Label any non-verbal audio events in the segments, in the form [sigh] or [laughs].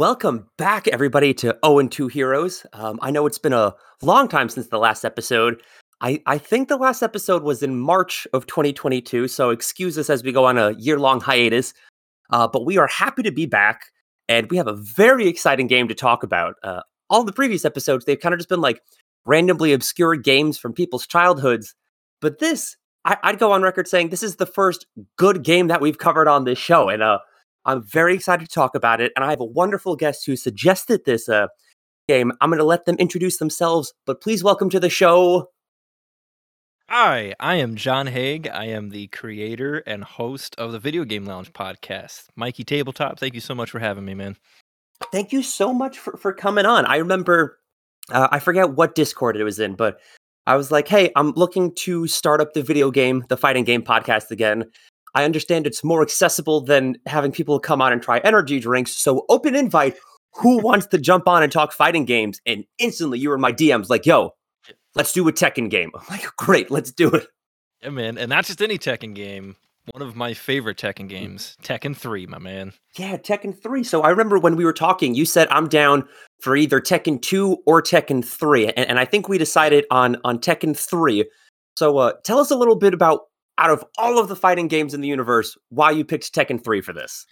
Welcome back, everybody, to O and Two Heroes. Um, I know it's been a long time since the last episode. I, I think the last episode was in March of 2022, so excuse us as we go on a year long hiatus. Uh, but we are happy to be back, and we have a very exciting game to talk about. Uh, all the previous episodes, they've kind of just been like randomly obscure games from people's childhoods. But this, I, I'd go on record saying this is the first good game that we've covered on this show. And uh, I'm very excited to talk about it. And I have a wonderful guest who suggested this uh, game. I'm going to let them introduce themselves, but please welcome to the show. Hi, I am Jon Haig. I am the creator and host of the Video Game Lounge podcast. Mikey Tabletop, thank you so much for having me, man. Thank you so much for, for coming on. I remember, uh, I forget what Discord it was in, but I was like, hey, I'm looking to start up the video game, the fighting game podcast again. I understand it's more accessible than having people come on and try energy drinks. So open invite. Who wants to jump on and talk fighting games? And instantly you were in my DMs like, yo, let's do a Tekken game. I'm like, great, let's do it. Yeah, man. And not just any Tekken game. One of my favorite Tekken games, Tekken 3, my man. Yeah, Tekken 3. So I remember when we were talking, you said I'm down for either Tekken 2 or Tekken 3. And, and I think we decided on on Tekken 3. So uh, tell us a little bit about out of all of the fighting games in the universe, why you picked Tekken 3 for this.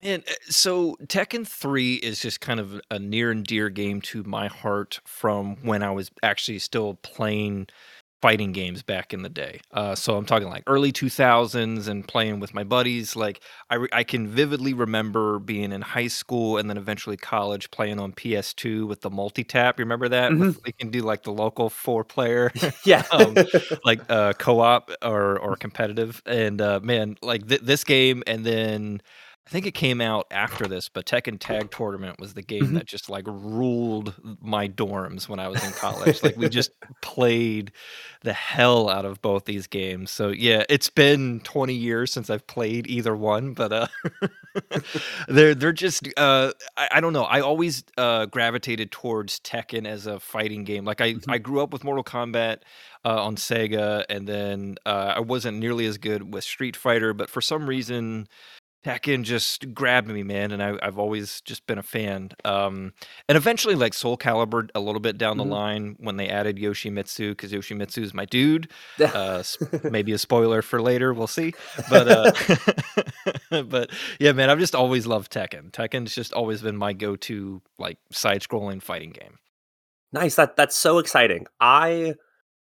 And uh, so Tekken 3 is just kind of a near and dear game to my heart from when I was actually still playing fighting games back in the day. Uh, so I'm talking like early 2000s and playing with my buddies. Like I, re- I can vividly remember being in high school and then eventually college playing on PS2 with the multi-tap. You remember that? We can do like the local four player. [laughs] Yeah. [laughs] Um, like uh co-op or or competitive and uh man like th- this game and then i think it came out after this but tekken tag tournament was the game Mhm. that just like ruled my dorms when i was in college like we just [laughs] played the hell out of both these games so yeah it's been 20 years since i've played either one but uh [laughs] they're they're just uh I, I don't know i always uh gravitated towards tekken as a fighting game like i Mhm. i grew up with mortal kombat uh, on Sega, and then uh, I wasn't nearly as good with Street Fighter, but for some reason, Tekken just grabbed me, man, and I, I've always just been a fan. Um, and eventually, like Soul Calibur, a little bit down the line when they added Yoshimitsu, because Yoshimitsu is my dude. [laughs] Uh, maybe a spoiler for later, we'll see. But uh, [laughs] but yeah, man, I've just always loved Tekken. Tekken's just always been my go-to like side-scrolling fighting game. Nice. That that's so exciting. I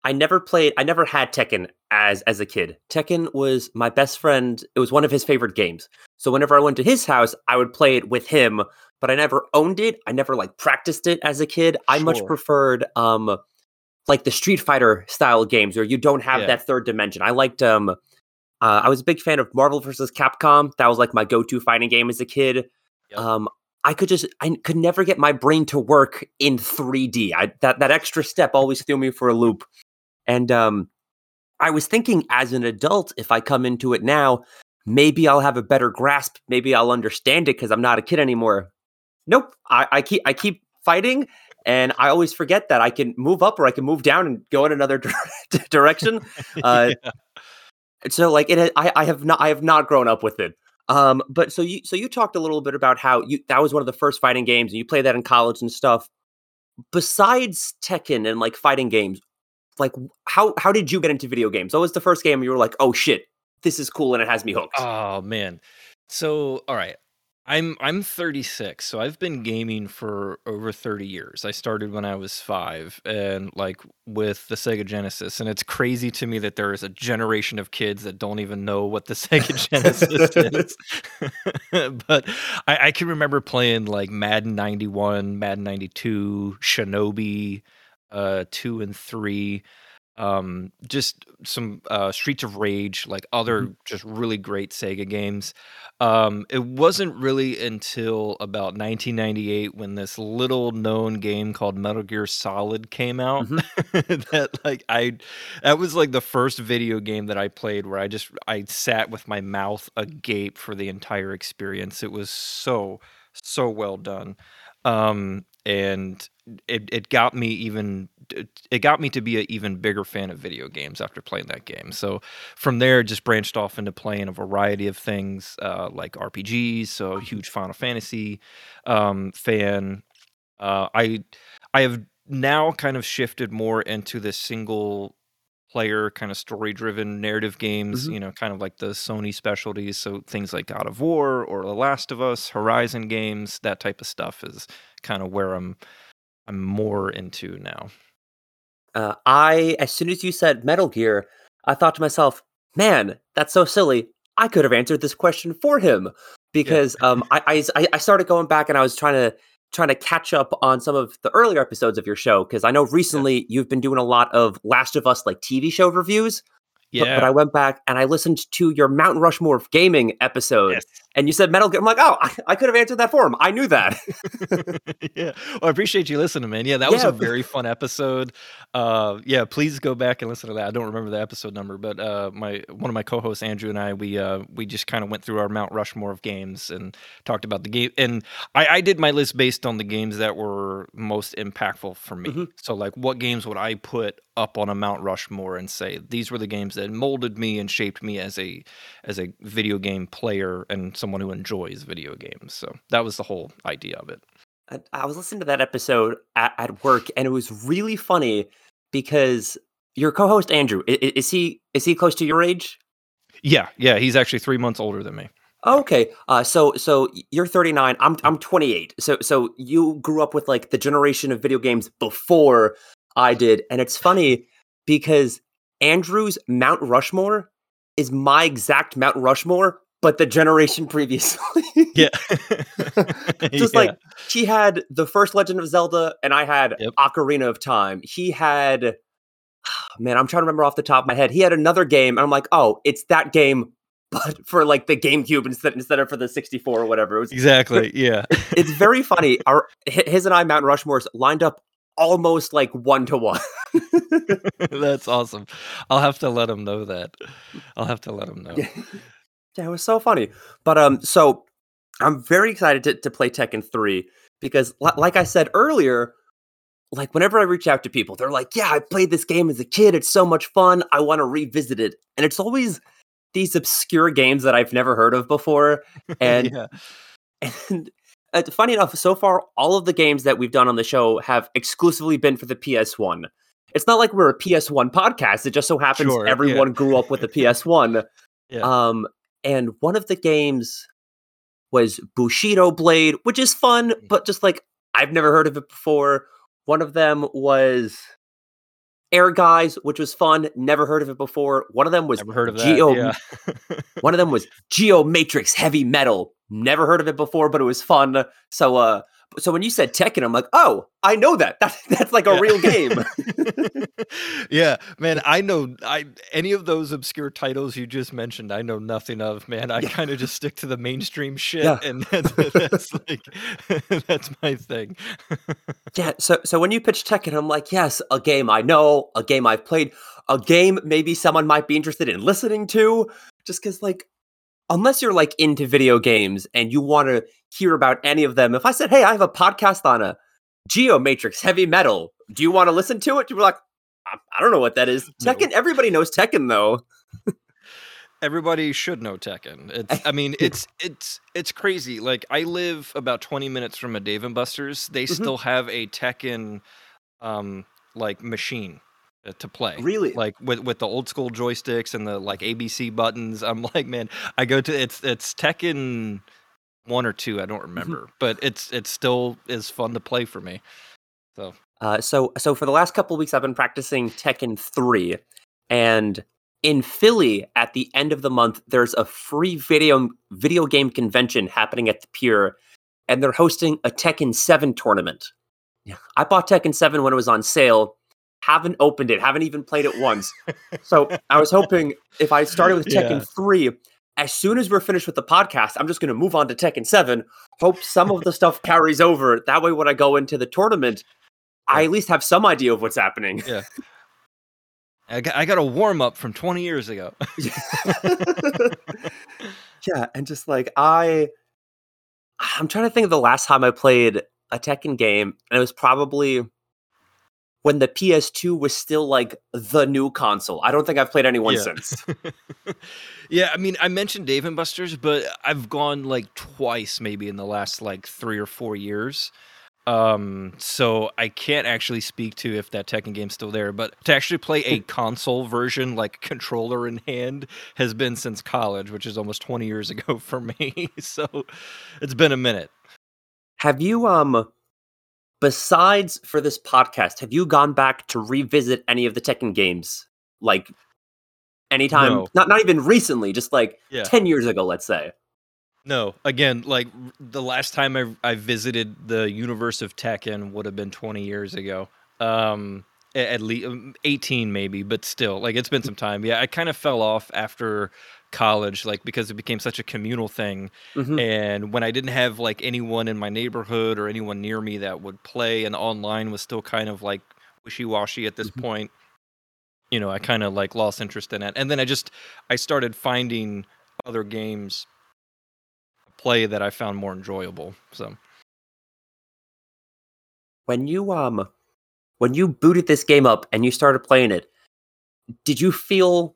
I never played I never had Tekken as as a kid. Tekken was my best friend. It was one of his favorite games. So whenever I went to his house, I would play it with him, but I never owned it. I never like practiced it as a kid. I much preferred um like the Street Fighter style games where you don't have Yeah. that third dimension. I liked um uh, I was a big fan of Marvel vs. Capcom. That was like my go-to fighting game as a kid. Yep. Um, I could just I could never get my brain to work in 3D. I that that extra step always threw me for a loop. And um I was thinking as an adult, if I come into it now, maybe I'll have a better grasp. Maybe I'll understand it because I'm not a kid anymore. Nope. I, I keep I keep fighting and I always forget that I can move up or I can move down and go in another [laughs] direction. [laughs] Uh, Yeah. so like it I, I have not I have not grown up with it um but so you so you talked a little bit about how you that was one of the first fighting games and you played that in college and stuff besides tekken and like fighting games like how how did you get into video games what was the first game you were like oh shit this is cool and it has me hooked Oh man. So, all right. I'm I'm 36, so I've been gaming for over 30 years. I started when I was 5 and like with the Sega Genesis and it's crazy to me that there is a generation of kids that don't even know what the [laughs] Sega Genesis is. [laughs] but I, I can remember playing like Madden 91, Madden 92, Shinobi uh 2 and 3 um just some uh streets of rage like other just really great sega games. Um it wasn't really until about 1998 when this little known game called metal gear solid came out [laughs] that like i that was like the first video game that i played where i just i sat with my mouth agape for the entire experience. It was so so well done. Um and it, it got me even it got me to be an even bigger fan of video games after playing that game. So from there, it just branched off into playing a variety of things uh, like RPGs. So huge Final Fantasy um, fan. Uh, I I have now kind of shifted more into the single player kind of story driven narrative games, Mhm. you know, kind of like the Sony specialties. So things like God of War or The Last of Us, Horizon games, that type of stuff is kind of where I'm I'm more into now. Uh, I, as soon as you said Metal Gear, I thought to myself, man, that's so silly. I could have answered this question for him because um, I, I I started going back and I was trying to trying to catch up on some of the earlier episodes of your show because I know recently you've been doing a lot of Last of Us like TV show reviews. But, Yeah. but I went back and I listened to your Mount Rushmore of gaming episode, Yes. And you said Metal Gear. I'm like, oh, I, I could have answered that for him. I knew that. [laughs] yeah. Well, I appreciate you listening, man. Yeah, that was a very fun episode. Uh, yeah, please go back and listen to that. I don't remember the episode number, but uh, my one of my co-hosts, Andrew, and I, we uh, we just kind of went through our Mount Rushmore of games and talked about the game. And I, I did my list based on the games that were most impactful for me. Mhm. So, like, what games would I put up on a Mount Rushmore and say these were the games that molded me and shaped me as a as a video game player and someone who enjoys video games. So that was the whole idea of it. I, I was listening to that episode at, at work, and it was really funny because your co-host Andrew i- i- is he is he close to your age? Yeah, yeah, he's actually three months older than me. Okay, uh, so so you're 39. I'm I'm 28. So so you grew up with like the generation of video games before I did, and it's funny because Andrew's Mount Rushmore is my exact Mount Rushmore, but the generation previously. [laughs] Yeah, [laughs] [laughs] Just like he had the first Legend of Zelda, and I had Yep. Ocarina of Time. He had, [sighs] man, I'm trying to remember off the top of my head. He had another game, and I'm like, oh, it's that game, but for like the GameCube instead instead of for the 64 or whatever. It was, exactly. Yeah, it's very funny. Our his and I Mount Rushmore's lined up almost like one to one. that's awesome. I'll have to let him know that. I'll have to let him know. Yeah. Yeah, it was so funny. But um, so I'm very excited to, to play Tekken 3 because, li- like I said earlier, like whenever I reach out to people, they're like, "Yeah, I played this game as a kid. It's so much fun. I want to revisit it." And it's always these obscure games that I've never heard of before. [laughs] And yeah, and uh, funny enough, so far all of the games that we've done on the show have exclusively been for the PS1. It's not like we're a PS1 podcast. It just so happens Sure, yeah. everyone grew up with a [laughs] PS1. Yeah. Um, and one of the games was Bushido Blade, which is fun, Mm. but just like I've never heard of it before. One of them was Ehrgeiz, which was fun, never heard of it before. One of them was never heard of that. Geo yeah. [laughs] one of them was Geomatrix Heavy Metal. Never heard of it before, but it was fun. So uh so when you said Tekken, I'm like, oh, I know that. [laughs] that that's like a Yeah. real game. [laughs] yeah, man, I know I any of those obscure titles you just mentioned, I know nothing of, man. I Yeah. kind of just stick to the mainstream shit Yeah. and that's, [laughs] that's like that's my thing. yeah, so so when you pitch Tekken, I'm like, yes, a game I know, a game I've played, a game maybe someone might be interested in listening to. Just because, like, unless you're like into video games and you want to hear about any of them, if I said, hey, I have a podcast on a Geomatrix Heavy Metal, do you want to listen to it? You'd be like, I, I don't know what that is. No. Tekken, everybody knows Tekken though. Everybody should know Tekken. It's I mean, [laughs] it's it's it's crazy. Like I live about 20 minutes from a Dave and Buster's. They Mhm. still have a Tekken um like machine to play. Really? Like with with the old school joysticks and the like ABC buttons. I'm [laughs] like, man, I go to it's it's Tekken 1 or 2, I don't remember, but it's it still is fun to play for me. So, Uh, so so for the last couple of weeks, I've been practicing Tekken three, and in Philly at the end of the month, there's a free video video game convention happening at the pier, and they're hosting a Tekken seven tournament. Yeah, I bought Tekken seven when it was on sale. Haven't opened it. Haven't even played it once. [laughs] so I was hoping if I started with Tekken Yeah. three. As soon as we're finished with the podcast, I'm just going to move on to Tekken 7. Hope some of the [laughs] stuff carries over. That way, when I go into the tournament, I at least have some idea of what's happening. I got, I got a warm up from 20 years ago. [laughs] yeah, and just like I I'm trying to think of the last time I played a Tekken game, and it was probably when the PS2 was still like the new console. I don't think I've played anyone Yeah. since. [laughs] Yeah, I mean, I mentioned Dave and Buster's, but I've gone like twice maybe in the last like three or four years. Um, so I can't actually speak to if that Tekken game's still there, but to actually play a [laughs] console version, like controller in hand, has been since college, which is almost 20 years ago for me. [laughs] so it's been a minute. have you um besides for this podcast, have you gone back to revisit any of the Tekken games? Like anytime No. not not even recently, just like Yeah. 10 years ago, let's say. No, again, like r- the last time I I visited the universe of Tekken would have been 20 years ago. Um at least 18 maybe, but still, like it's been some time. Yeah, I kind of fell off after college like because it became such a communal thing Mhm. and when I didn't have like anyone in my neighborhood or anyone near me that would play and online was still kind of like wishy-washy at this Mhm. point, you know, I kind of like lost interest in it. And then I just I started finding other games to play that I found more enjoyable. So When you um when you booted this game up and you started playing it, did you feel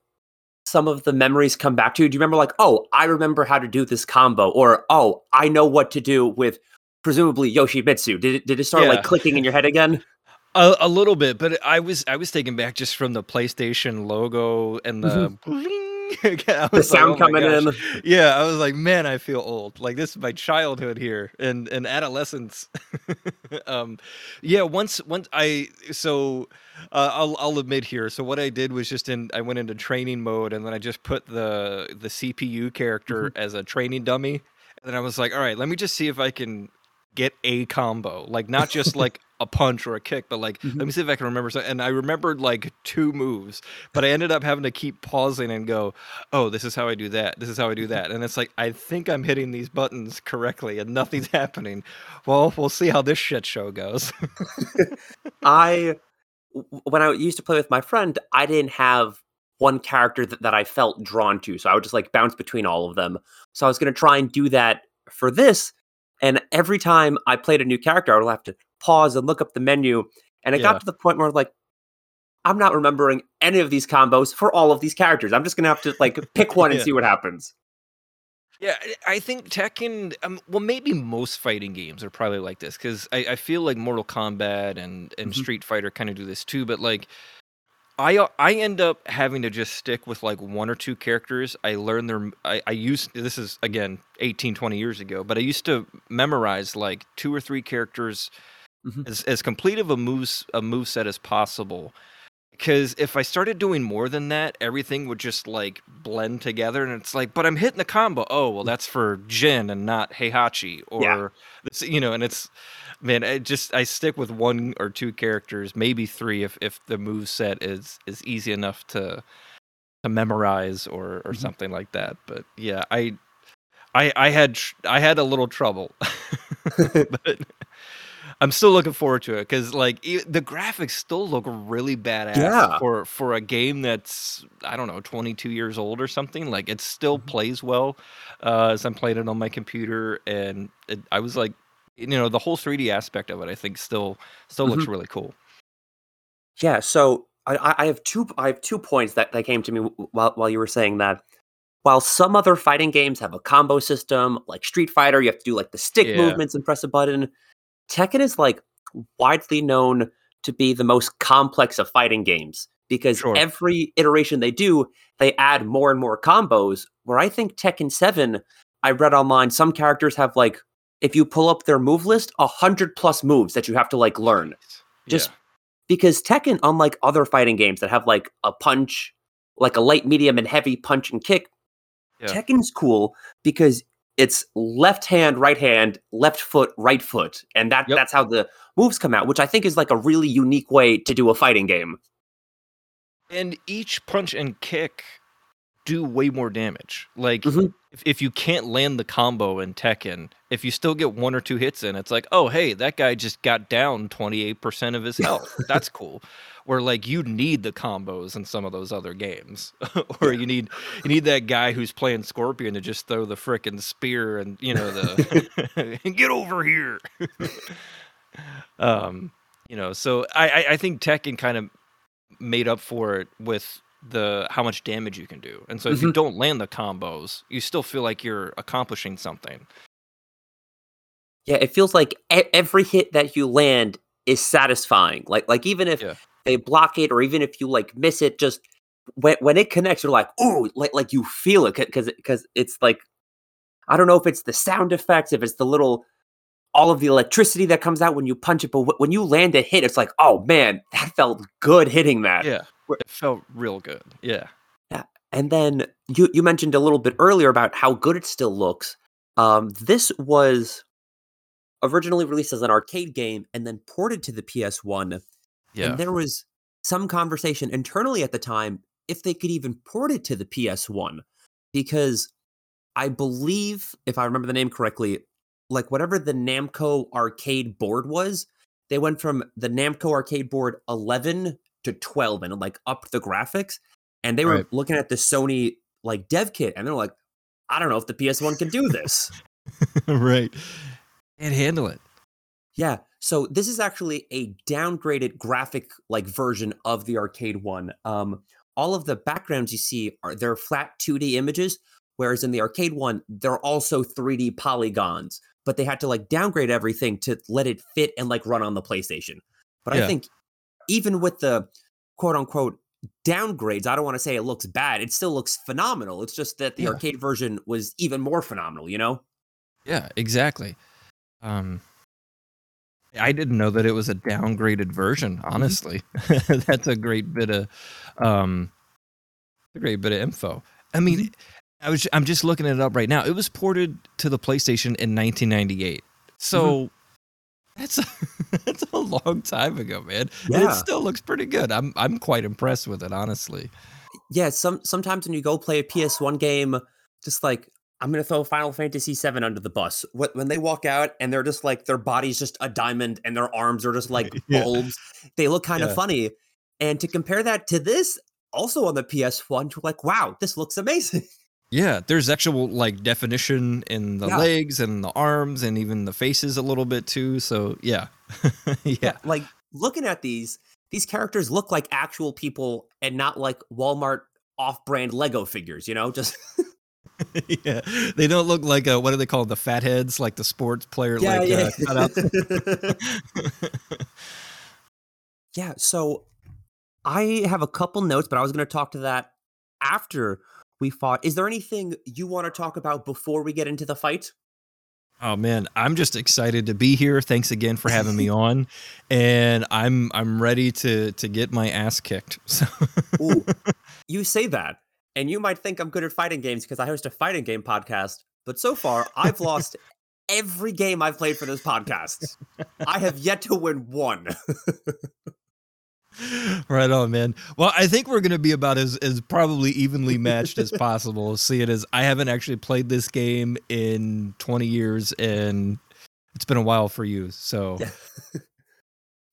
some of the memories come back to you? Do you remember like, "Oh, I remember how to do this combo," or "Oh, I know what to do with presumably Yoshimitsu." Did it did it start Yeah. like clicking in your head again? [laughs] a, a little bit, but I was I was taken back just from the PlayStation logo and the mm-hmm. I [laughs] The like, sound "Oh coming in. [laughs] Yeah, I was like, man, I feel old. Like this is my childhood here and and adolescence. [laughs] um, yeah. Once once I so uh, I'll I'll admit here. So what I did was just in I went into training mode and then I just put the the CPU character as a training dummy. And then I was like, all right, let me just see if I can get a combo, like not just like a punch or a kick, but like Mhm. let me see if I can remember. So, and I remembered like two moves, but I ended up having to keep pausing and go, "Oh, this is how I do that. This is how I do that." And it's like I think I'm hitting these buttons correctly, and nothing's [laughs] happening. Well, we'll see how this shit show goes. [laughs] I, when I used to play with my friend, I didn't have one character that, that I felt drawn to, so I would just like bounce between all of them. So I was going to try and do that for this, and every time I played a new character, I would have to pause and look up the menu, and it Yeah. got to the point where like I'm not remembering any of these combos for all of these characters. I'm just going to have to like pick one and [laughs] see what happens. Yeah, I- I think Tekken. Um, well, maybe most fighting games are probably like this because I, I feel like Mortal Kombat and and Mhm. Street Fighter kind of do this too. But like, I uh, I end up having to just stick with like one or two characters. I learn their. I, I used this is again 18, 20 years ago, but I used to memorize like two or three characters Mhm. as as complete of a moves a move set as possible. Because if I started doing more than that, everything would just like blend together, and it's like, but I'm hitting the combo. Oh, well, that's for Jin and not Heihachi, or Yeah. this, you know. And it's, man, I just I stick with one or two characters, maybe three, if if the move set is is easy enough to to memorize or or Mhm. something like that. But yeah, I I I had I had a little trouble, [laughs] [laughs] but I'm still looking forward to it because like e- the graphics still look really badass Yeah. for for a game that's I don't know 22 years old or something. Like it still Mhm. plays well uh, as I'm playing it on my computer, and it, I was like, you know, the whole 3D aspect of it, I think still still looks really cool. Yeah, so I, I I have two I have two points that, that came to me while while you were saying that. While some other fighting games have a combo system, like Street Fighter, you have to do like the stick Yeah. movements and press a button. Tekken is like widely known to be the most complex of fighting games because Sure. every iteration they do, they add more and more combos. Where I think Tekken 7, I read online, some characters have like, if you pull up their move list, a hundred plus moves that you have to like learn Just- Yeah. because Tekken, unlike other fighting games that have like a punch, like a light, medium, and heavy punch and kick, Yeah. Tekken's cool because it's left hand, right hand, left foot, right foot, and that Yep. that's how the moves come out, which I think is like a really unique way to do a fighting game. and each punch and kick do way more damage. Like Mhm. if, if you can't land the combo in Tekken, if you still get one or two hits in, it's like, oh hey, that guy just got down 28% of his health. [laughs] That's cool. Where like you need the combos in some of those other games. [laughs] or you need you need that guy who's playing Scorpion to just throw the frickin' spear and you know the [laughs] [laughs] get over here. um You know, so I I, I think Tekken kind of made up for it with the how much damage you can do. And so if you Mhm. don't land the combos, you still feel like you're accomplishing something. Yeah, it feels like every hit that you land is satisfying. Like like even if Yeah. They block it or even if you like miss it, just when when it connects, you're like, ooh, like like you feel it because because it's like I don't know if it's the sound effects, if it's the little all of the electricity that comes out when you punch it, but wh- when you land a hit, it's like, oh man, that felt good hitting that. Yeah. It felt real good. Yeah. Yeah. And then you you mentioned a little bit earlier about how good it still looks. Um, this was originally released as an arcade game and then ported to the PS1. Yeah. And there was some conversation internally at the time if they could even port it to the PS1 because I believe if I remember the name correctly, like whatever the Namco arcade board was, they went from the Namco arcade board 11 to 12 and like upped the graphics and they were Right. looking at the Sony like dev kit and they're like I don't know if the PS1 can do this. [laughs] right. And handle it. Yeah. So this is actually a downgraded graphic like version of the arcade one. Um, all of the backgrounds you see are they're flat 2D images, whereas in the arcade one, they're also 3D polygons. But they had to like downgrade everything to let it fit and like run on the PlayStation. But I think even with the quote unquote downgrades, I don't want to say it looks bad. It still looks phenomenal. It's just that the Yeah. arcade version was even more phenomenal, you know? Yeah, exactly. Um I didn't know that it was a downgraded version, honestly. Mm-hmm. [laughs] That's a great bit of um a great bit of info. I mean, mm-hmm. I was I'm just looking it up right now. It was ported to the PlayStation in 1998. So mm-hmm. that's a, [laughs] that's a long time ago, man. And it still looks pretty good. I'm I'm quite impressed with it, honestly. yeah, some sometimes when you go play a PS1 game, just like I'm gonna throw Final Fantasy VII under the bus. When they walk out and they're just like their body's just a diamond and their arms are just like [laughs] Yeah. bulbs, they look kind of Yeah. funny. And to compare that to this, also on the PS1, you're like, wow, this looks amazing. [laughs] Yeah, there's actual like definition in the Yeah. legs and the arms and even the faces a little bit too. So yeah, [laughs] yeah, like looking at these, these characters look like actual people and not like Walmart off-brand Lego figures. You know, just [laughs] yeah. They don't look like uh what do they call the fatheads, like the sports player Yeah, like yeah. uh. [laughs] [laughs] Yeah, so I have a couple notes, but I was going to talk to that after we fought. Is there anything you want to talk about before we get into the fight? oh man, I'm just excited to be here. Thanks again for having me on, and I'm I'm ready to to get my ass kicked. So Ooh, you say that, and you might think I'm good at fighting games because I host a fighting game podcast, but so far I've [laughs] lost every game I've played for this podcast. I have yet to win one. [laughs] right on, man. Well, I think we're gonna be about as as probably evenly matched as [laughs] possible. See it as I haven't actually played this game in 20 years, and it's been a while for you. So Yeah.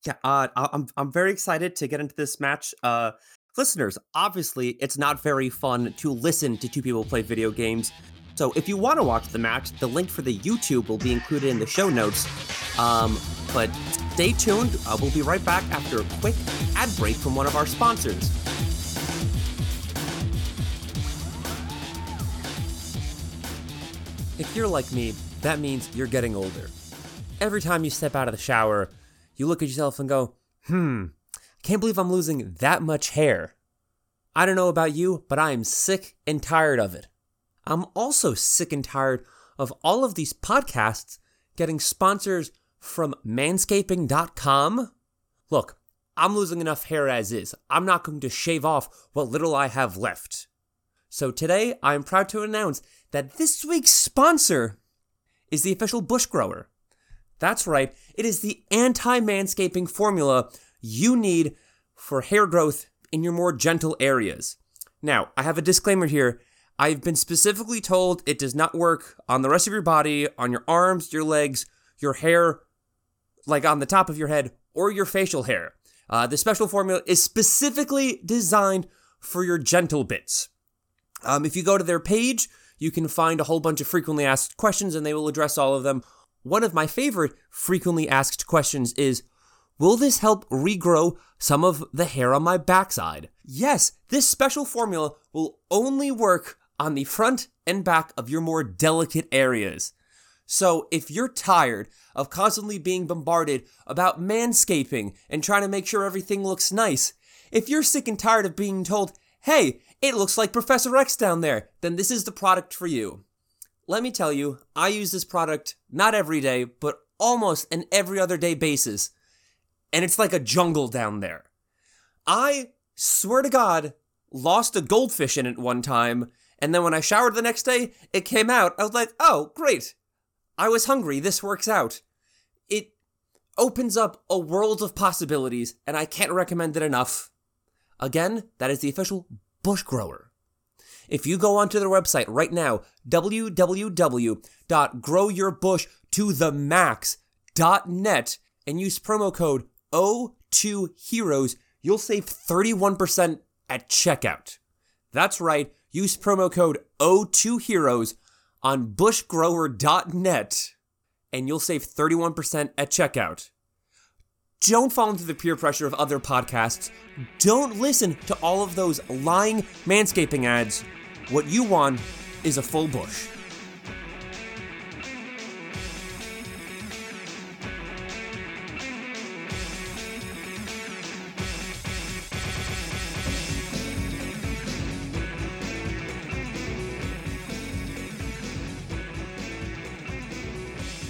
Yeah, uh, I'm I'm very excited to get into this match. Uh, listeners, obviously, it's not very fun to listen to two people play video games. So if you want to watch the match, the link for the YouTube will be included in the show notes. Um, but stay tuned. Uh, we'll be right back after a quick ad break from one of our sponsors. If you're like me, that means you're getting older. Every time you step out of the shower, you look at yourself and go, hmm, can't believe I'm losing that much hair. I don't know about you, but I am sick and tired of it. I'm also sick and tired of all of these podcasts getting sponsors from manscaping.com. Look, I'm losing enough hair as is. I'm not going to shave off what little I have left. So today, I am proud to announce that this week's sponsor is the official bush grower. That's right, it is the anti manscaping formula you need for hair growth in your more gentle areas. Now, I have a disclaimer here. I've been specifically told it does not work on the rest of your body, on your arms, your legs, your hair, like on the top of your head, or your facial hair. Uh, the special formula is specifically designed for your gentle bits. Um, if you go to their page, you can find a whole bunch of frequently asked questions and they will address all of them. One of my favorite frequently asked questions is Will this help regrow some of the hair on my backside? Yes, this special formula will only work on the front and back of your more delicate areas. So if you're tired of constantly being bombarded about manscaping and trying to make sure everything looks nice, if you're sick and tired of being told, hey, it looks like Professor X down there, then this is the product for you. Let me tell you, I use this product not every day, but almost an every other day basis. And it's like a jungle down there. I swear to God, lost a goldfish in it one time, and then when I showered the next day, it came out. I was like, oh, great. I was hungry. This works out. It opens up a world of possibilities, and I can't recommend it enough. Again, that is the official Bush Grower. If you go onto their website right now, www.growyourbush.to-the-max.net, and use promo code O2Heroes, you'll save 31% at checkout. That's right, use promo code O2Heroes on bushgrower.net and you'll save 31% at checkout. Don't fall into the peer pressure of other podcasts. Don't listen to all of those lying manscaping ads. What you want is a full bush.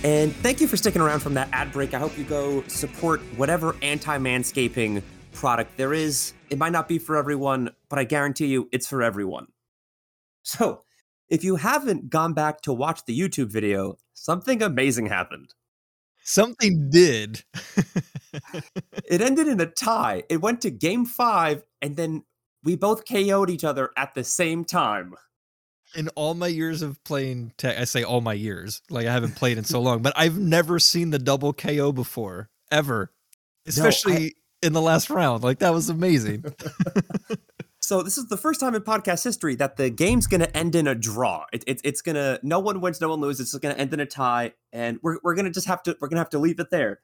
And thank you for sticking around from that ad break. I hope you go support whatever anti manscaping product there is. It might not be for everyone, but I guarantee you it's for everyone. So, if you haven't gone back to watch the YouTube video, something amazing happened. Something did. [laughs] it ended in a tie. It went to game five, and then we both KO'd each other at the same time in all my years of playing tech, I say all my years, like I haven't played in so long, but I've never seen the double KO before, ever. Especially no, I, in the last round. Like that was amazing. [laughs] [laughs] so this is the first time in podcast history that the game's going to end in a draw. It, it, it's going to no one wins, no one loses. It's going to end in a tie, and we're we're going to just have to we're going to have to leave it there.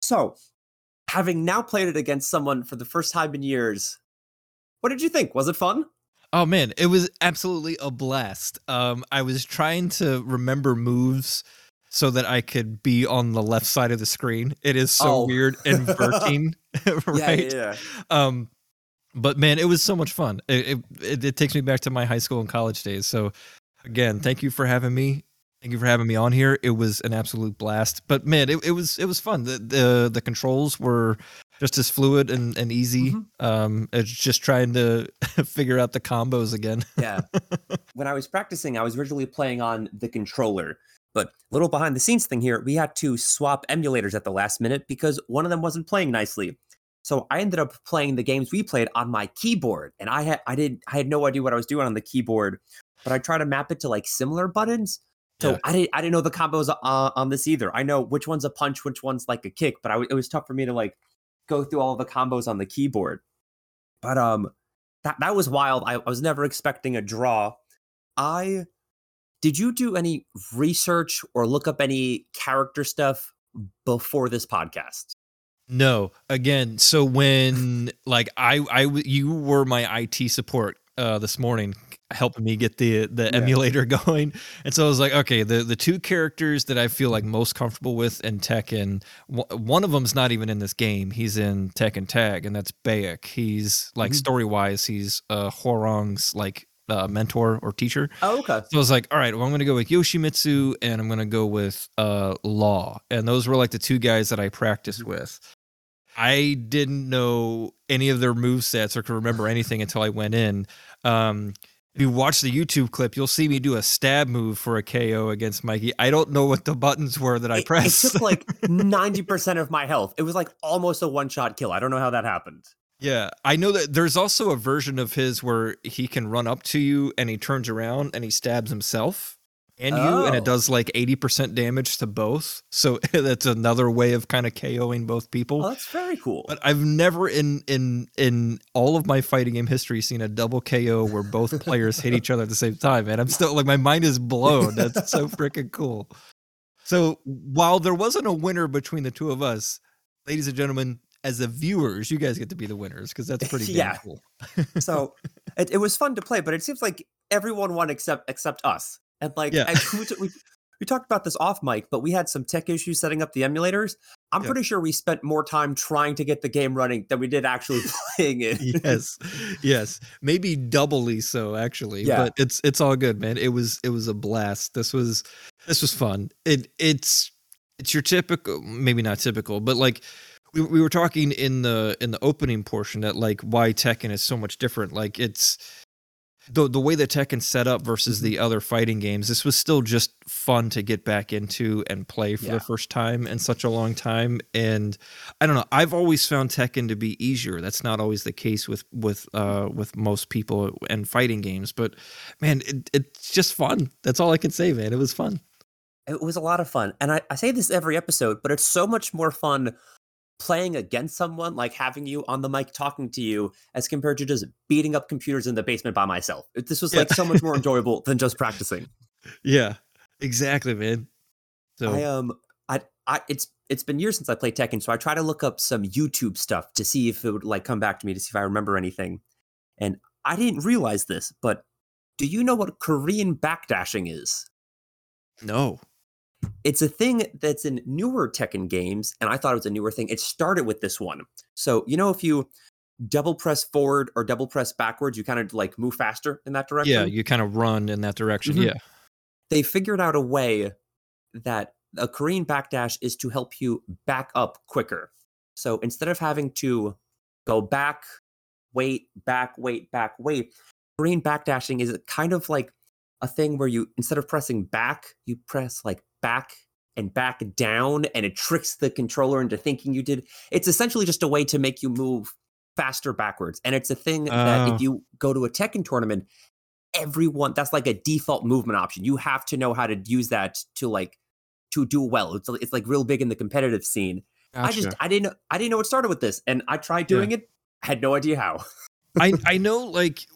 So, having now played it against someone for the first time in years, what did you think? Was it fun? Oh man, it was absolutely a blast. Um, I was trying to remember moves so that I could be on the left side of the screen. It is so oh. weird inverting, [laughs] [laughs] right? Yeah, yeah. Um, but man, it was so much fun. It, it, it takes me back to my high school and college days. So again, thank you for having me. Thank you for having me on here. It was an absolute blast. But man, it, it was it was fun. The the the controls were just as fluid and, and easy. Mm-hmm. Um, it's just trying to [laughs] figure out the combos again. [laughs] yeah. When I was practicing, I was originally playing on the controller, but little behind the scenes thing here, we had to swap emulators at the last minute because one of them wasn't playing nicely. So I ended up playing the games we played on my keyboard, and I had I did I had no idea what I was doing on the keyboard, but I tried to map it to like similar buttons. So yeah. I didn't I didn't know the combos uh, on this either. I know which one's a punch, which one's like a kick, but I, it was tough for me to like go through all the combos on the keyboard. But um, that that was wild. I, I was never expecting a draw. I did you do any research or look up any character stuff before this podcast? No. Again, so when like I I you were my IT support uh this morning helping me get the the yeah. emulator [laughs] going. And so I was like, okay, the the two characters that I feel like most comfortable with in Tekken, one of them's not even in this game. He's in Tekken Tag, and that's Baek. He's like mm-hmm. story wise, he's uh Hwoarang's like uh, mentor or teacher. Oh, okay. So I was like, all right, well, I'm going to go with Yoshimitsu and I'm going to go with uh, Law. And those were like the two guys that I practiced mm-hmm. with. I didn't know any of their move sets or could remember anything until I went in. Um, if you watch the YouTube clip, you'll see me do a stab move for a KO against Mikey. I don't know what the buttons were that I pressed. It, took like [laughs] 90% of my health. It was like almost a one shot kill. I don't know how that happened. Yeah, I know that there's also a version of his where he can run up to you and he turns around and he stabs himself and you, oh. and it oh. does like 80% damage to both. So [laughs] that's another way of kind of KOing both people. Oh, that's very cool. But I've never in in in all of my fighting game history seen a double KO where both [laughs] players hit each other at the same time. And I'm still like my mind is blown. That's so freaking cool. So while there wasn't a winner between the two of us, ladies and gentlemen, as the viewers, you guys get to be the winners because that's pretty yeah. cool. so [laughs] it, it was fun to play, but it seems like everyone won except except us. And like yeah. we, we, we talked about this off mic, but we had some tech issues setting up the emulators. I'm pretty sure we spent more time trying to get the game running than we did actually [laughs] playing it. yes, yes, maybe doubly so actually. Yeah. But it's it's all good, man. It was it was a blast. This was this was fun. It it's it's your typical, maybe not typical, but like we, we were talking in the in the opening portion that like why Tekken is so much different. Like it's the the way that Tekken set up versus the other fighting games, this was still just fun to get back into and play for yeah. the first time in such a long time. And I don't know, I've always found Tekken to be easier. That's not always the case with with uh with most people and fighting games, but man, it, it's just fun. That's all I can say, man. It was fun. It was a lot of fun. And I, I say this every episode, but it's so much more fun playing against someone, like having you on the mic talking to you, as compared to just beating up computers in the basement by myself. This was like yeah. so much more [laughs] enjoyable than just practicing. Yeah, exactly, man. So I um, I, I, it's it's been years since I played Tekken, so I try to look up some YouTube stuff to see if it would like come back to me to see if I remember anything. And I didn't realize this, but do you know what Korean backdashing is? No. It's a thing that's in newer Tekken games, and I thought it was a newer thing. It started with this one. So, you know, if you double press forward or double press backwards, you kind of like move faster in that direction. Yeah, you kind of run in that direction. Mm-hmm. Yeah. They figured out a way that a Korean backdash is to help you back up quicker. So instead of having to go back, wait, back, wait, back, wait, Korean backdashing is kind of like a thing where you instead of pressing back, you press like back and back down and it tricks the controller into thinking you did. It's essentially just a way to make you move faster backwards. And it's a thing oh. that if oh. you go to a Tekken tournament, everyone that's like a default movement option. You have to know how to use that to like to do well. It's it's like real big in the competitive scene. Gotcha. I just I didn't I didn't know it started with this and I tried doing yeah. it. Had no idea how. I [laughs] I know like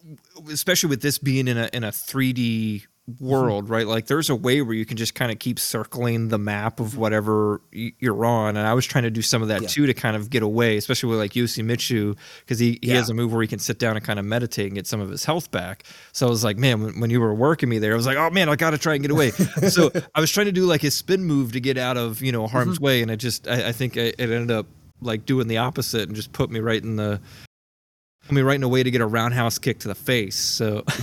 especially with this being in a in a 3D Mm-hmm. World, right? Like there's a way where you can just kind of keep circling the map of whatever you're on. And I was trying to do some of that yeah. too to kind of get away, especially with like Yoshimitsu, because he, he yeah. has a move where he can sit down and kind of meditate and get some of his health back. So I was like, man, when, when you were working me there, I was like, oh man, I got to try and get away. so [laughs] I was trying to do like his spin move to get out of, you know, harm's mm-hmm. way. And it just, I, I think it ended up like doing the opposite and just put me right in the, put me right in a way to get a roundhouse kick to the face. So. [laughs]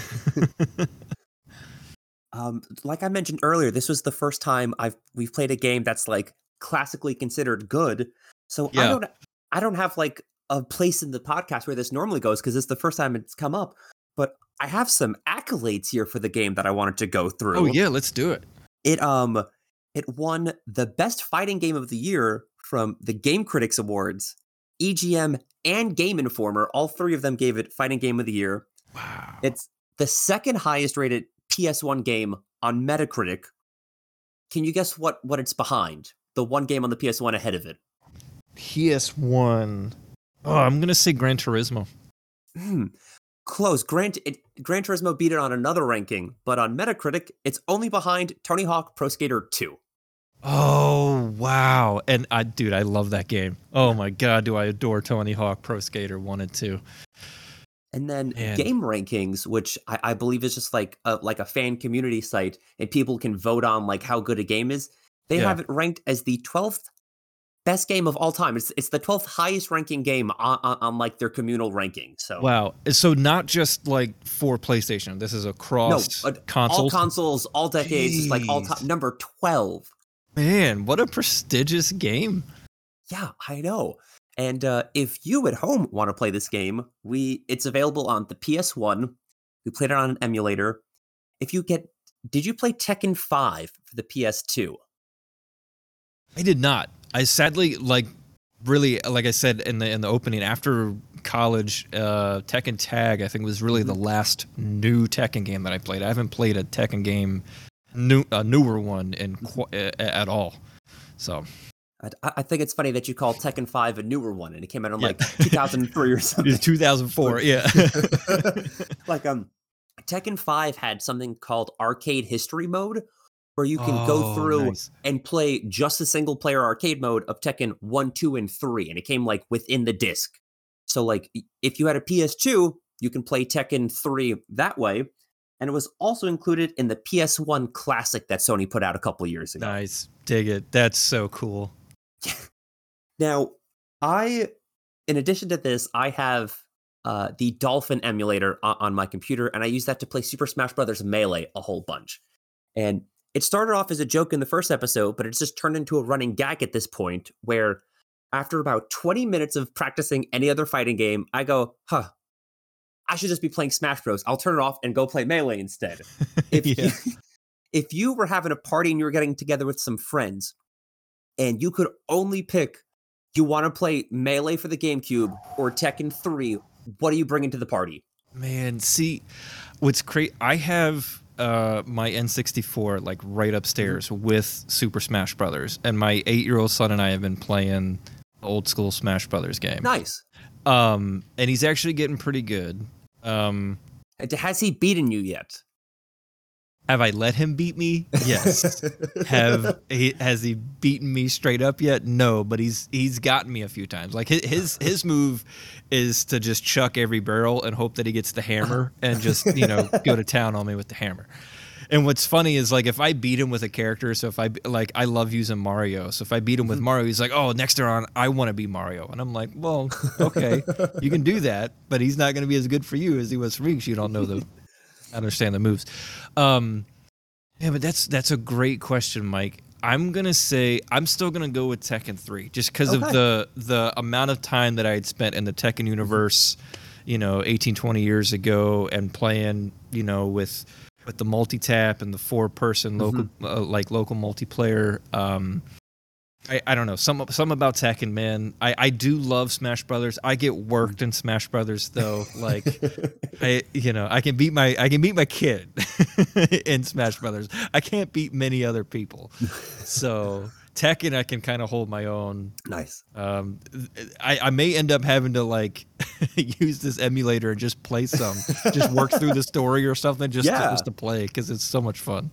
Um, like I mentioned earlier, this was the first time I've we've played a game that's like classically considered good. So yeah. I don't I don't have like a place in the podcast where this normally goes because it's the first time it's come up. But I have some accolades here for the game that I wanted to go through. Oh yeah, let's do it. It um it won the best fighting game of the year from the Game Critics Awards, EGM, and Game Informer. All three of them gave it fighting game of the year. Wow. It's the second highest rated PS1 game on Metacritic. Can you guess what what it's behind? The one game on the PS1 ahead of it. PS1. Oh, I'm gonna say Gran Turismo. Hmm. Close. Gran, it, Gran Turismo beat it on another ranking, but on Metacritic, it's only behind Tony Hawk Pro Skater 2. Oh wow! And I, dude, I love that game. Oh my god, do I adore Tony Hawk Pro Skater one and two. And then Man. game rankings, which I, I, believe is just like a, like a fan community site, and people can vote on like how good a game is. They yeah. have it ranked as the twelfth best game of all time. It's it's the twelfth highest ranking game on, on, on, like their communal ranking. So wow, so not just like for PlayStation. This is across no, consoles, all consoles, all decades. It's like all time number twelve. Man, what a prestigious game! Yeah, I know. And uh, if you at home want to play this game, we it's available on the PS1. We played it on an emulator. If you get, did you play Tekken Five for the PS2? I did not. I sadly like really like I said in the in the opening after college, uh, Tekken Tag I think was really the mm-hmm. last new Tekken game that I played. I haven't played a Tekken game, new a newer one in mm-hmm. at all. So I, I, think it's funny that you call Tekken 5 a newer one and it came out in yeah. like 2003 or [laughs] something. 2004, [laughs] yeah. [laughs] like um Tekken 5 had something called arcade history mode where you can Oh, go through nice. and play just the single player arcade mode of Tekken 1, 2, and 3. And it came like within the disc. So, like, if you had a PS2, you can play Tekken 3 that way. And it was also included in the PS1 Classic that Sony put out a couple years ago. Nice. Dig it. That's so cool. [laughs] Now, I, in addition to this, I have uh, the Dolphin emulator on, on my computer, and I use that to play Super Smash Bros. Melee a whole bunch. And it started off as a joke in the first episode, but it's just turned into a running gag at this point where after about 20 minutes of practicing any other fighting game, I go, huh, I should just be playing Smash Bros. I'll turn it off and go play Melee instead. [laughs] If, yeah. you, [laughs] if you were having a party and you were getting together with some friends and you could only pick you want to play Melee for the GameCube or Tekken 3, what are you bringing to the party? Man, see, what's crazy? I have uh, my N64 like right upstairs with Super Smash Brothers, and my eight-year-old son and I have been playing old school Smash Brothers game. Nice. Um, and he's actually getting pretty good. Um, Has he beaten you yet? Have I let him beat me? Yes. [laughs] have he has he beaten me straight up yet? No, but he's he's gotten me a few times. Like his his, his move is to just chuck every barrel and hope that he gets the hammer and just you know [laughs] go to town on me with the hammer. And what's funny is like if I beat him with a character, so if I like I love using Mario, so if I beat him with mm-hmm. Mario, he's like, "Oh, next turn I want to be Mario," and I'm like, "Well, okay, you can do that, but he's not going to be as good for you as he was for me because you don't know the understand the moves." Um, yeah, but that's that's a great question, Mike. I'm gonna say I'm still gonna go with Tekken 3 just because of the the amount of time that I had spent in the Tekken universe, you know, 18, 20 years ago, and playing, you know, with with the multi tap and the four person local uh, like local multiplayer. Um, I, I don't know some some about Tekken, man. I, I do love Smash Brothers. I get worked in Smash Brothers though. [laughs] Like I you know I can beat my I can beat my kid [laughs] in Smash Brothers. I can't beat many other people. So Tekken I can kind of hold my own. nice. Um, I, I may end up having to like [laughs] use this emulator and just play some, just work through the story or something, just Yeah. to, just to play because it's so much fun.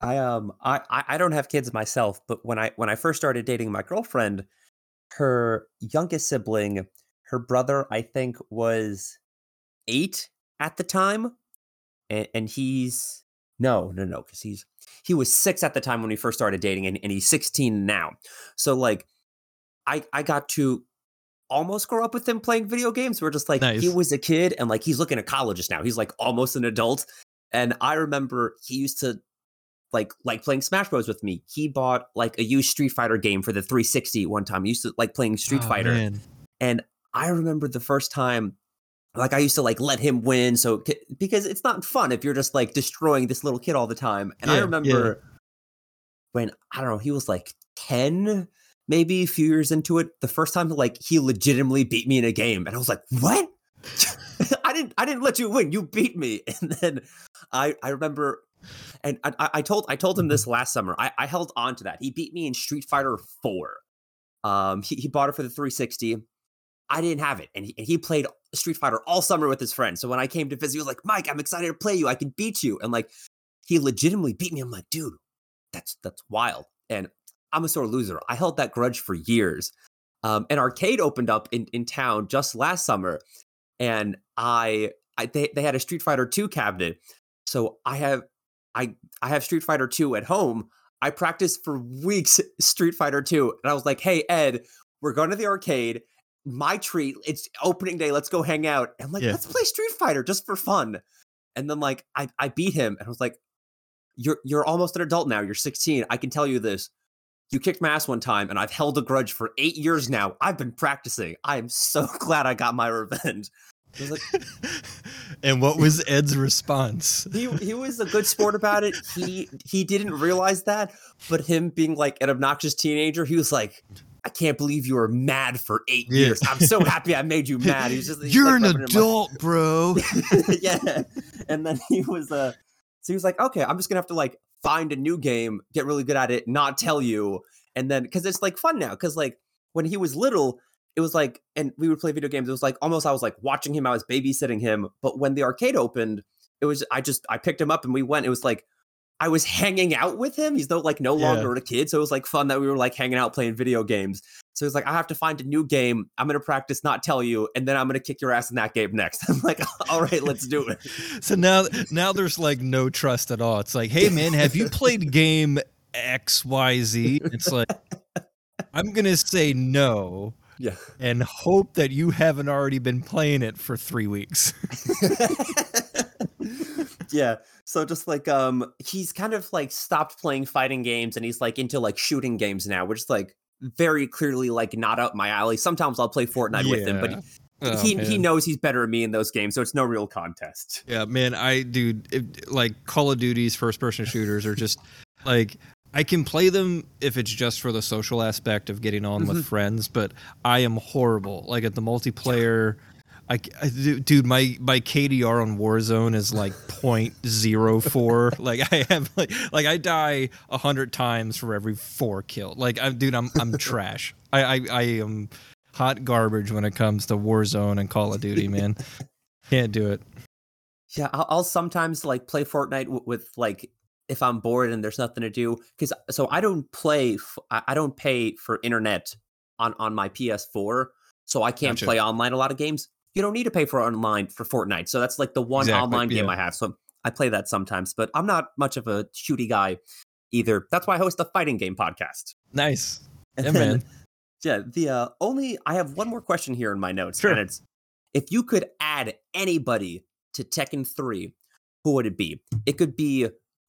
I um I I don't have kids myself, but when I when I first started dating my girlfriend, her youngest sibling, her brother, I think was eight at the time, and, and he's no no no because he's he was six at the time when we first started dating, and, and he's sixteen now. So like, I I got to almost grow up with him playing video games. We're just like he was a kid, and like he's looking at colleges now. He's like almost an adult. And I remember he used to like like playing Smash Bros with me. He bought like a used Street Fighter game for the 360 one time. He used to like playing Street Oh, Fighter. man. And I remember the first time like I used to like let him win so because it's not fun if you're just like destroying this little kid all the time. And I Yeah, yeah. remember when I don't know, he was like 10 maybe a few years into it, the first time like he legitimately beat me in a game and I was like, "What?" [laughs] I didn't I didn't let you win. You beat me. [laughs] And then I I remember and I, I- I told I told him this last summer. I, I held on to that. He beat me in Street Fighter 4. Um he, he bought it for the 360. I didn't have it. And he, and he played Street Fighter all summer with his friends. So when I came to visit, he was like, Mike, I'm excited to play you. I can beat you. And like he legitimately beat me. I'm like, dude, that's that's wild. And I'm a sore loser. I held that grudge for years. Um, an arcade opened up in, in town just last summer, and I, I they, they had a Street Fighter 2 cabinet. So I have I I have Street Fighter 2 at home. I practiced for weeks [laughs] Street Fighter 2, and I was like, "Hey Ed, we're going to the arcade. My treat. It's opening day. Let's go hang out." And I'm like, Yeah. "Let's play Street Fighter just for fun." And then like I I beat him, and I was like, "You're you're almost an adult now. You're 16. I can tell you this. You kicked my ass one time, and I've held a grudge for eight years now. I've been practicing. I am so [laughs] glad I got my revenge." Like, [laughs] and what was Ed's response? he he was a good sport about it. He he didn't realize that, but him being like an obnoxious teenager, he was like, "I can't believe you were mad for eight Yeah. years. I'm so happy I made you [laughs] mad." He's just he's, You're like, an rubbing it in my- adult, bro. yeah, and then he was uh, so he was like, "Okay, I'm just gonna have to like find a new game, get really good at it, not tell you, and then because it's like fun now. Because like when he was little." It was like, and we would play video games. It was like almost I was like watching him. I was babysitting him. But when the arcade opened, it was I just I picked him up and we went. It was like I was hanging out with him. He's no like no Yeah. longer a kid, so it was like fun that we were like hanging out playing video games. So he's like, I have to find a new game. I'm gonna practice not tell you, and then I'm gonna kick your ass in that game next. [laughs] I'm like, all right, let's do it. [laughs] So now now there's like no trust at all. It's like, hey man, have you played game XYZ? It's like I'm gonna say no [laughs] Yeah. and hope that you haven't already been playing it for three weeks. Yeah. So just like um he's kind of like stopped playing fighting games and he's like into like shooting games now, which is like very clearly like not up my alley. Sometimes I'll play Fortnite with him, but he, Oh, he, he knows he's better than me in those games, so it's no real contest. Yeah, man, I dude, it, like Call of Duty's first person shooters are just [laughs] like I can play them if it's just for the social aspect of getting on Mm-hmm. with friends, but I am horrible. Like at the multiplayer, I, I- du- dude, my my KDR on Warzone is like 0.04. [laughs] like I have like like I die a hundred times for every four kill. Like I'm dude, I'm I'm trash. [laughs] I, I I am hot garbage when it comes to Warzone and Call of Duty, man. [laughs] Can't do it. Yeah, I'll, I'll sometimes like play Fortnite w- with like if I'm bored and there's nothing to do because so I don't play f- I I don't pay for internet on on my PS4, so I can't Gotcha. play online a lot of games. You don't need to pay for online for Fortnite, so that's like the one Exactly, online game. I have. So I play that sometimes, but I'm not much of a shooty guy either. That's why I host a fighting game podcast. Nice. And Yeah, then- man. Yeah, the uh, only I have one more question here in my notes, Sure. and it's if you could add anybody to Tekken 3, who would it be? It could be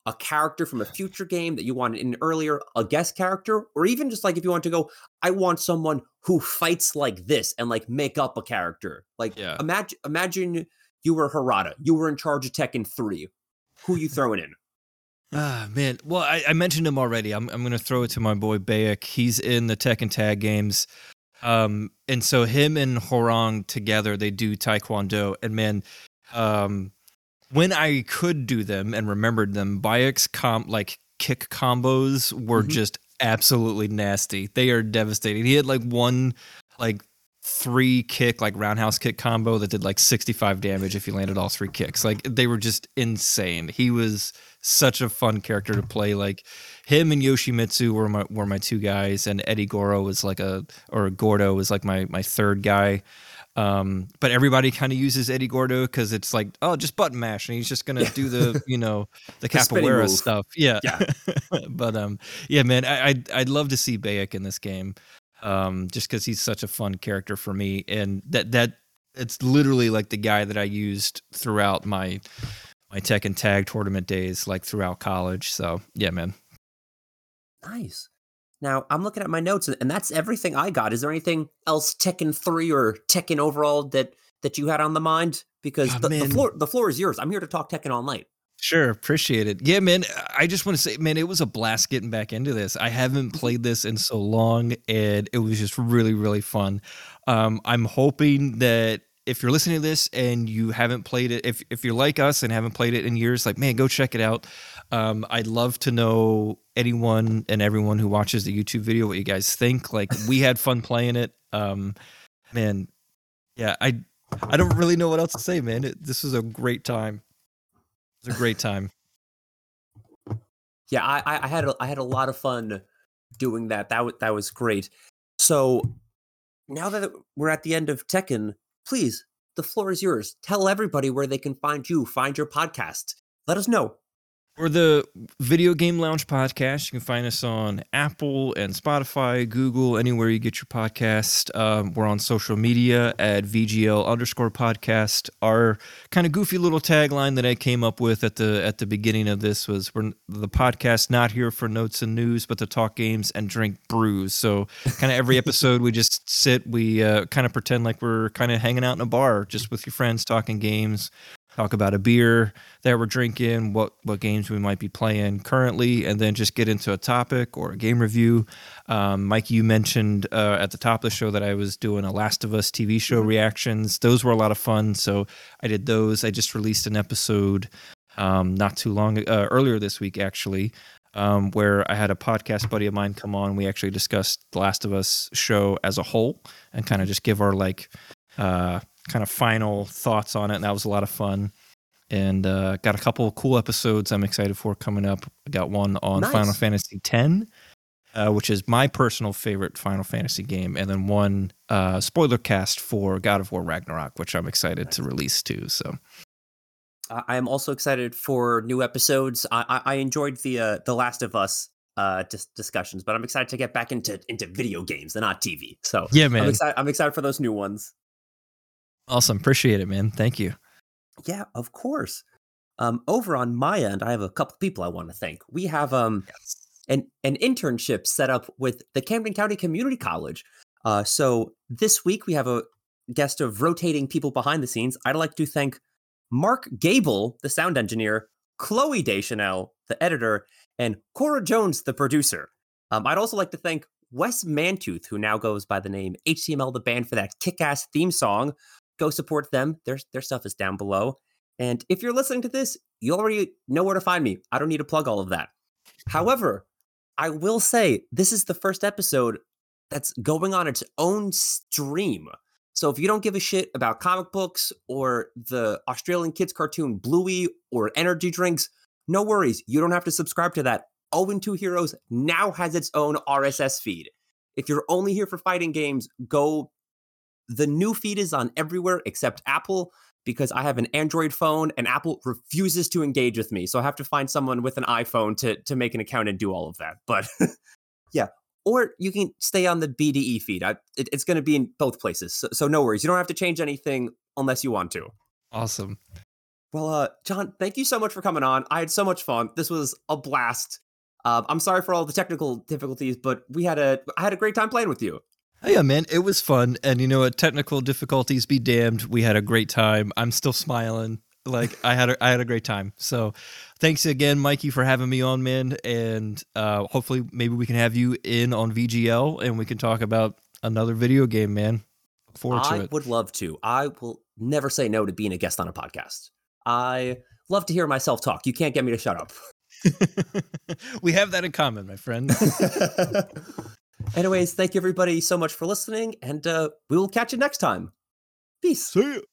a character from a future game that you wanted in earlier, a guest character, or even just like if you want to go, I want someone who fights like this and like make up a character. Like Yeah. imagine imagine you were Harada, you were in charge of Tekken 3. Who you throwing in? [sighs] Ah man. Well, I, I mentioned him already. I'm I'm gonna throw it to my boy Baek. He's in the Tekken Tag games. Um, and so him and Hwoarang together, they do Taekwondo. And man, um, when I could do them and remembered them, Baek's com like kick combos were Mhm. just absolutely nasty. They are devastating. He had like one like three kick like roundhouse kick combo that did like 65 damage if you landed all three kicks. Like they were just insane. He was such a fun character to play. Like him and Yoshimitsu were my were my two guys, and Eddie Goro was like a or Gordo was like my my third guy. Um, but everybody kind of uses Eddie Gordo because it's like, oh, just button mash, and he's just gonna do the [laughs] you know the The capoeira stuff. Yeah, Yeah. [laughs] but um, yeah, man, I, I'd I'd love to see Baek in this game, um, just because he's such a fun character for me, and that that it's literally like the guy that I used throughout my my Tekken Tag tournament days, like throughout college. So yeah, man. Nice. Now I'm looking at my notes, and- that's everything I got. Is there anything else Tekken three or Tekken overall that that you had on the mind? Because Ah, the, the floor the floor is yours. I'm here to talk Tekken all night. Sure, appreciate it. Yeah, man. I just want to say, man, it was a blast getting back into this. I haven't played this in so long, and it was just really, really fun. Um, I'm hoping that if you're listening to this and you haven't played it, if if you're like us and haven't played it in years, like man, go check it out. Um, I'd love to know anyone and everyone who watches the YouTube video what you guys think. Like we had fun playing it. Um, man, yeah, I I don't really know what else to say, man. It, this was a great time. It was a great time. [laughs] Yeah, I I, I had a, I had a lot of fun doing that. That w- that was great. So now that we're at the end of Tekken, please, the floor is yours. Tell everybody where they can find you, find your podcast. Let us know. We're the Video Game Lounge podcast. You can find us on Apple and Spotify, Google, anywhere you get your podcast. Um, we're on social media at VGL underscore podcast. Our kind of goofy little tagline that I came up with at the at the beginning of this was we're the podcast not here for notes and news, but to talk games and drink brews. So kind of every [laughs] episode we just sit, we uh, kind of pretend like we're kind of hanging out in a bar just with your friends talking games. Talk about a beer that we're drinking, what what games we might be playing currently, and then just get into a topic or a game review. Um, Mike, you mentioned uh, at the top of the show that I was doing a Last of Us TV show reactions. Those were a lot of fun, so I did those. I just released an episode um, not too long uh, earlier this week, actually, um, where I had a podcast buddy of mine come on. We actually discussed the Last of Us show as a whole and kind of just give our like uh, kind of final thoughts on it, and that was a lot of fun. and uh, got a couple of cool episodes I'm excited for coming up. I got one on Nice. Final Fantasy X, uh, which is my personal favorite Final Fantasy game, and then one uh, spoiler cast for God of War Ragnarok, which I'm excited to release too. So I am also excited for new episodes. I, I, enjoyed the uh, the Last of Us uh, dis- discussions, but I'm excited to get back into into video games and not TV. So yeah, I'm man, excited. I'm excited for those new ones. Awesome, appreciate it, man. Thank you. Yeah, of course. Um, over on my end, I have a couple people I want to thank. We have um an an internship set up with the Camden County Community College. Uh, so this week we have a guest of rotating people behind the scenes. I'd like to thank Mark Gable, the sound engineer, Chloe Deschanel, the editor, and Cora Jones, the producer. Um, I'd also like to thank Wes Mantooth, who now goes by the name HTML the band for that kick-ass theme song. Go support them. Their their stuff is down below. And if you're listening to this, you already know where to find me. I don't need to plug all of that. However, I will say this is the first episode that's going on its own stream. So if you don't give a shit about comic books or the Australian kids cartoon Bluey or energy drinks, no worries. You don't have to subscribe to that. Owen 2 Heroes now has its own RSS feed. If you're only here for fighting games, go. The new feed is on everywhere except Apple because I have an Android phone and Apple refuses to engage with me. So I have to find someone with an iPhone to to make an account and do all of that. But [laughs] yeah, or you can stay on the BDE feed. I, it, it's going to be in both places. So, so no worries. You don't have to change anything unless you want to. Awesome. Well, uh, Jon, thank you so much for coming on. I had so much fun. This was a blast. Uh, I'm sorry for all the technical difficulties, but we had a I had a great time playing with you. Oh, yeah, man, it was fun, and you know what? Technical difficulties be damned. We had a great time. I'm still smiling. Like I had, a, I had a great time. So, thanks again, Mikey, for having me on, man. And uh, hopefully, maybe we can have you in on VGL, and we can talk about another video game, man. Look forward I to it. would love to. I will never say no to being a guest on a podcast. I love to hear myself talk. You can't get me to shut up. [laughs] we have that in common, my friend. [laughs] Anyways, thank you everybody so much for listening, and uh, we will catch you next time. Peace. See you.